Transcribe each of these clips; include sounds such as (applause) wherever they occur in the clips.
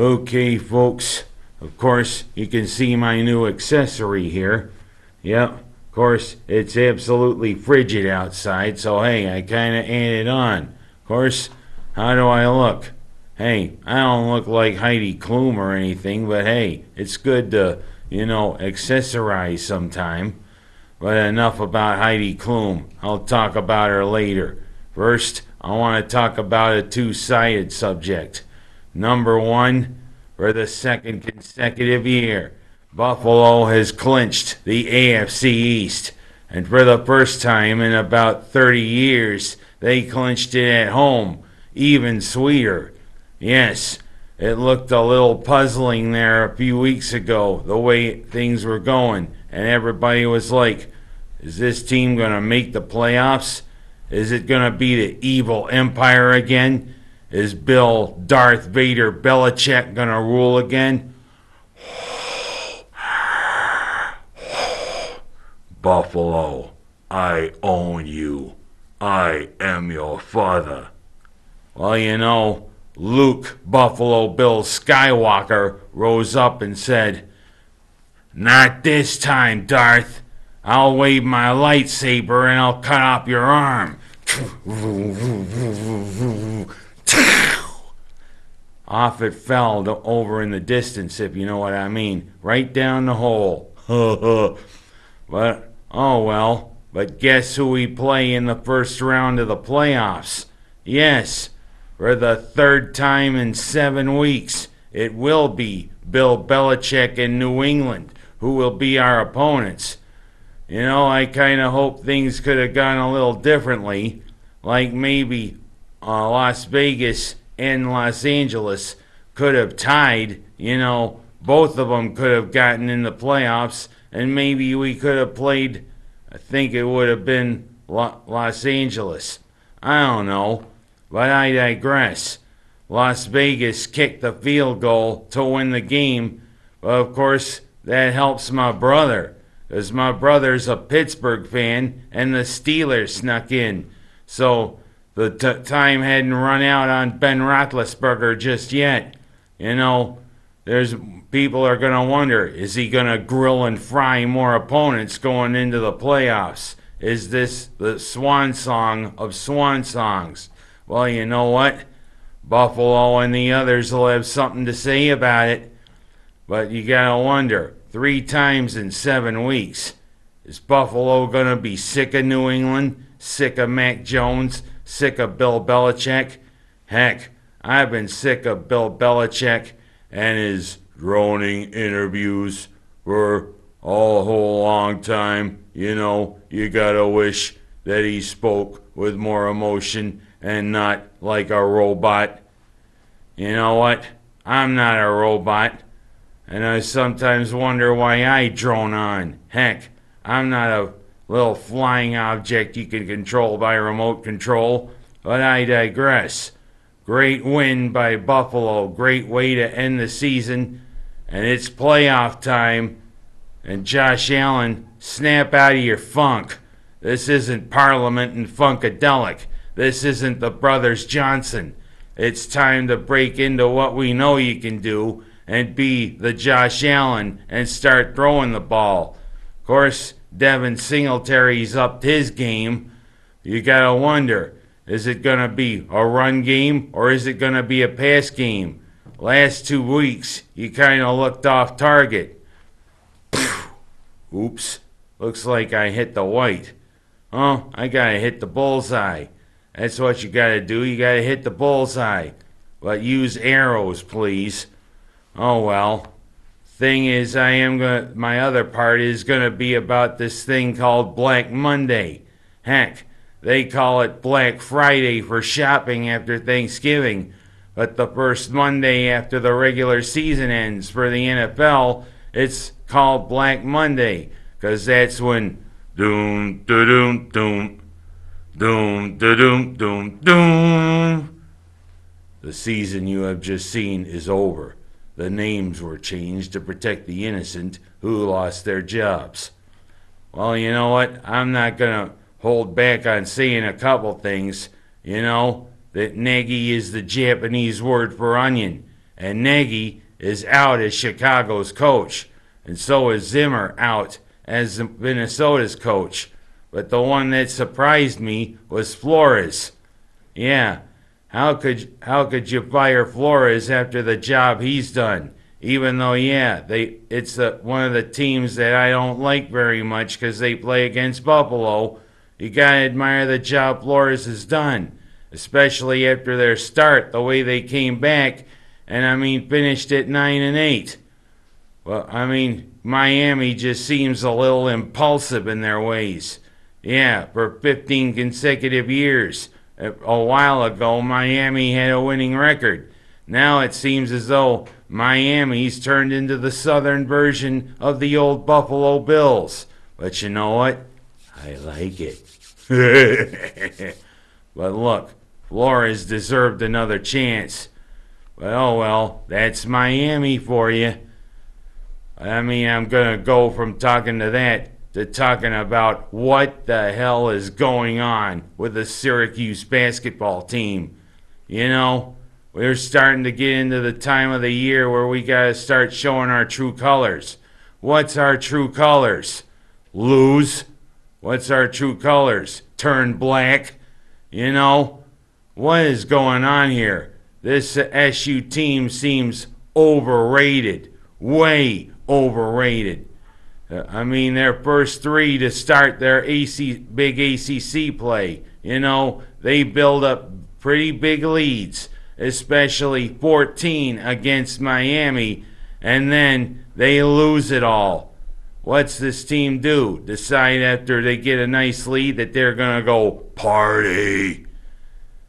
Okay, folks. Of course, you can see my new accessory here. Yep. Of course, it's absolutely frigid outside, so hey, I kinda added on. Of course, how do I look? Hey, I don't look like Heidi Klum or anything, but hey, it's good to, you know, accessorize sometime. But enough about Heidi Klum. I'll talk about her later. First, I want to talk about a two sided subject. Number one, for the second consecutive year, Buffalo has clinched the AFC East. And for the first time in about 30 years, they clinched it at home. Even sweeter. Yes, it looked a little puzzling there a few weeks ago, the way things were going. And everybody was like, is this team going to make the playoffs? Is it going to be the evil empire again? Is Bill Darth Vader Belichick to rule again? Buffalo, I own you. I am your father. Well, you know, Luke Buffalo Bill Skywalker rose up and said, Not this time, Darth. I'll wave my lightsaber and I'll cut off your arm. (laughs) (sighs) Off it fell to over in the distance, if you know what I mean. Right down the hole. (laughs) but, oh well. But guess who we play in the first round of the playoffs? Yes, for the third time in seven weeks, it will be Bill Belichick and New England who will be our opponents. You know, I kind of hope things could have gone a little differently, like maybe uh, Las Vegas and Los Angeles could have tied. You know, both of them could have gotten in the playoffs, and maybe we could have played. I think it would have been Los Angeles. I don't know, but I digress. Las Vegas kicked the field goal to win the game, but of course, that helps my brother, because my brother's a Pittsburgh fan, and the Steelers snuck in. So the t- time hadn't run out on Ben Roethlisberger just yet. You know, there's people are going to wonder: is he going to grill and fry more opponents going into the playoffs? Is this the swan song of swan songs? Well, you know what? Buffalo and the others will have something to say about it. But you gotta wonder: three times in seven weeks, is Buffalo gonna be sick of New England, sick of Mac Jones? Sick of Bill Belichick. Heck, I've been sick of Bill Belichick and his droning interviews for a whole long time. You know, you gotta wish that he spoke with more emotion and not like a robot. You know what? I'm not a robot. And I sometimes wonder why I drone on. Heck, I'm not a little flying object you can control by remote control. But I digress. Great win by Buffalo. Great way to end the season. And it's playoff time. And Josh Allen, snap out of your funk. This isn't Parliament and Funkadelic. This isn't the Brothers Johnson. It's time to break into what we know you can do and be the Josh Allen and start throwing the ball. Of course, Devin Singletary's upped his game. You gotta wonder, is it gonna be a run game or is it gonna be a pass game? Last two weeks, you kinda looked off target. Oops, looks like I hit the white. Oh, I gotta hit the bullseye. That's what you gotta do, you gotta hit the bullseye. But use arrows, please. Oh well thing is, I am going my other part is going to be about this thing called Black Monday. Heck, they call it Black Friday for shopping after Thanksgiving, but the first Monday after the regular season ends for the NFL, it's called Black Monday. Because that's when doom doom doom doom da doom doom doom the season you have just seen is over the names were changed to protect the innocent who lost their jobs. Well, you know what? I'm not going to hold back on saying a couple things. You know, that negi is the Japanese word for onion, and Nagy is out as Chicago's coach, and so is Zimmer out as Minnesota's coach. But the one that surprised me was Flores. Yeah, how could how could you fire Flores after the job he's done? Even though, yeah, they it's one of the teams that I don't like very much because they play against Buffalo. You gotta admire the job Flores has done, especially after their start, the way they came back, and I mean finished at nine and eight. Well, I mean Miami just seems a little impulsive in their ways. Yeah, for 15 consecutive years. A while ago, Miami had a winning record. Now it seems as though Miami's turned into the southern version of the old Buffalo Bills. But you know what? I like it. (laughs) but look, Flores deserved another chance. But oh well, that's Miami for you. I mean, I'm gonna go from talking to that to talking about what the hell is going on with the Syracuse basketball team. You know, we're starting to get into the time of the year where we gotta start showing our true colors. What's our true colors? Lose. What's our true colors? Turn black. You know, what is going on here? This SU team seems overrated. Way overrated. Uh, I mean, their first three to start their AC, big ACC play, you know, they build up pretty big leads, especially 14 against Miami, and then they lose it all. What's this team do? Decide after they get a nice lead that they're going to go party.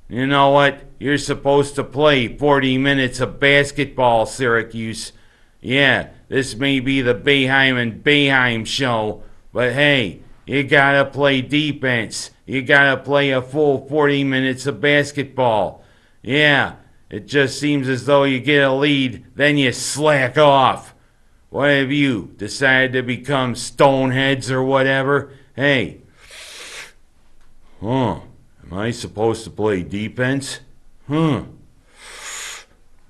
You know what? You're supposed to play 40 minutes of basketball, Syracuse. Yeah, this may be the Boeheim and Boeheim show, but hey, you gotta play defense. You gotta play a full 40 minutes of basketball. Yeah, it just seems as though you get a lead, then you slack off. What have you decided to become stoneheads or whatever? Hey, huh? Am I supposed to play defense? Huh?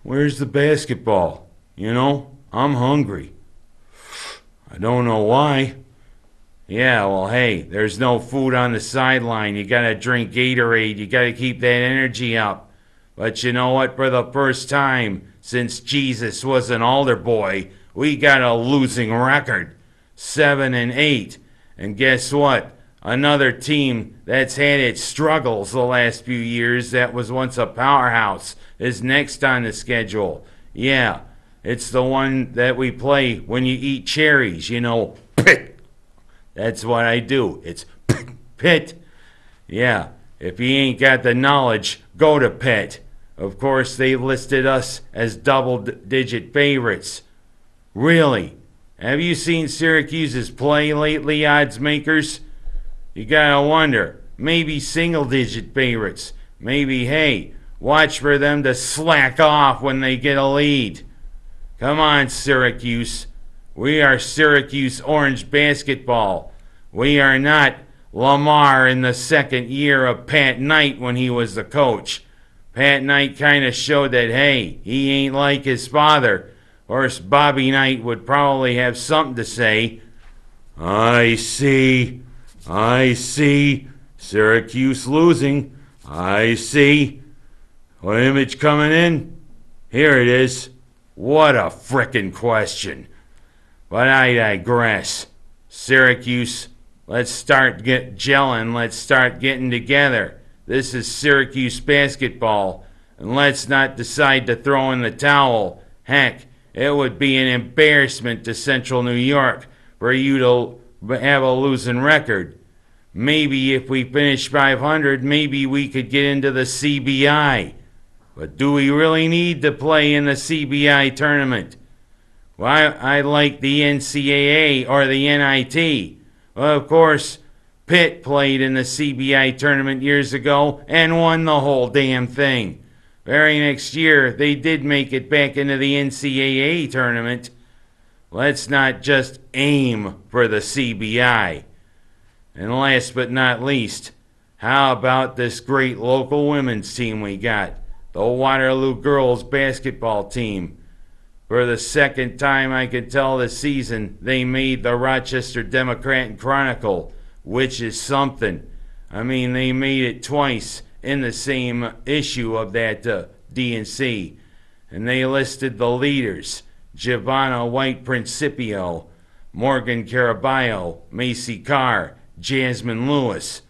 Where's the basketball? You know? I'm hungry. I don't know why. Yeah, well, hey, there's no food on the sideline. You gotta drink Gatorade. You gotta keep that energy up. But you know what? For the first time since Jesus was an altar boy, we got a losing record. Seven and eight. And guess what? Another team that's had its struggles the last few years that was once a powerhouse is next on the schedule. Yeah, it's the one that we play when you eat cherries, you know. Pit. That's what I do. It's pit. pit. Yeah, if you ain't got the knowledge, go to Pit. Of course, they listed us as double digit favorites. Really? Have you seen Syracuse's play lately, odds makers? You gotta wonder. Maybe single digit favorites. Maybe, hey, watch for them to slack off when they get a lead. Come on, Syracuse. We are Syracuse Orange basketball. We are not Lamar in the second year of Pat Knight when he was the coach. Pat Knight kind of showed that, hey, he ain't like his father. Or Bobby Knight would probably have something to say. I see. I see. Syracuse losing. I see. What image coming in? Here it is. What a frickin' question. But I digress. Syracuse, let's start get gelling. Let's start getting together. This is Syracuse basketball. And let's not decide to throw in the towel. Heck, it would be an embarrassment to Central New York for you to have a losing record. Maybe if we finish 500, maybe we could get into the CBI. But do we really need to play in the CBI tournament? Well, I, I like the NCAA or the NIT. Well, of course, Pitt played in the CBI tournament years ago and won the whole damn thing. Very next year, they did make it back into the NCAA tournament. Let's not just aim for the CBI. And last but not least, how about this great local women's team we got? The Waterloo girls basketball team. For the second time I can tell this season, they made the Rochester Democrat and Chronicle, which is something. I mean, they made it twice in the same issue of that uh, DNC. And they listed the leaders Giovanna White Principio, Morgan Caraballo, Macy Carr, Jasmine Lewis.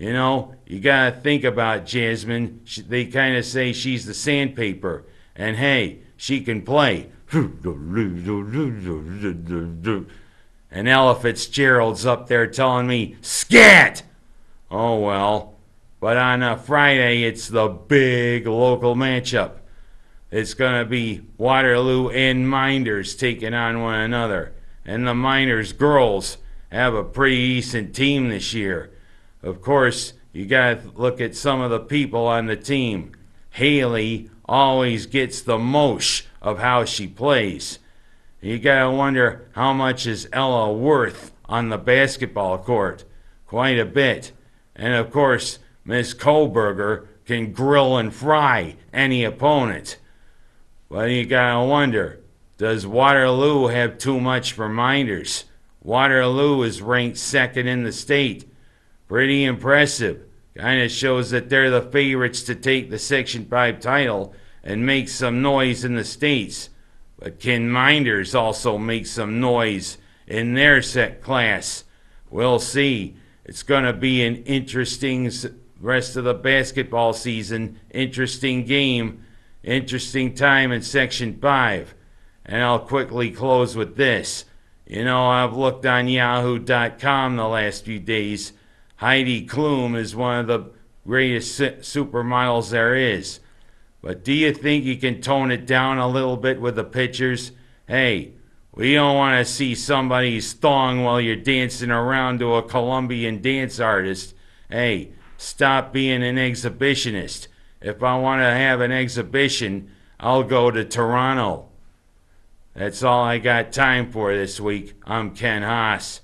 You know, you gotta think about Jasmine. She, they kind of say she's the sandpaper. And hey, she can play. And Ella Fitzgerald's up there telling me, scat! Oh well. But on a Friday, it's the big local matchup. It's going to be Waterloo and Mynderse taking on one another. And the Mynderse girls have a pretty decent team this year. Of course, you got to look at some of the people on the team. Haley always gets the most of how she plays. You got to wonder how much is Ella worth on the basketball court? Quite a bit. And of course, Miss Koberger can grill and fry any opponent. Well, you gotta wonder does Waterloo have too much for Mynderse? Waterloo is ranked second in the state. Pretty impressive. Kind of shows that they're the favorites to take the Section 5 title and make some noise in the States. But can Mynderse also make some noise in their set class? We'll see. It's going to be an interesting rest of the basketball season, interesting game, interesting time in Section 5. And I'll quickly close with this. You know, I've looked on Yahoo.com the last few days. Heidi Klum is one of the greatest supermodels there is. But do you think you can tone it down a little bit with the pictures? Hey, we don't want to see somebody's thong while you're dancing around to a Colombian dance artist. Hey, stop being an exhibitionist. If I want to have an exhibition, I'll go to Toronto. That's all I got time for this week. I'm Ken Haas.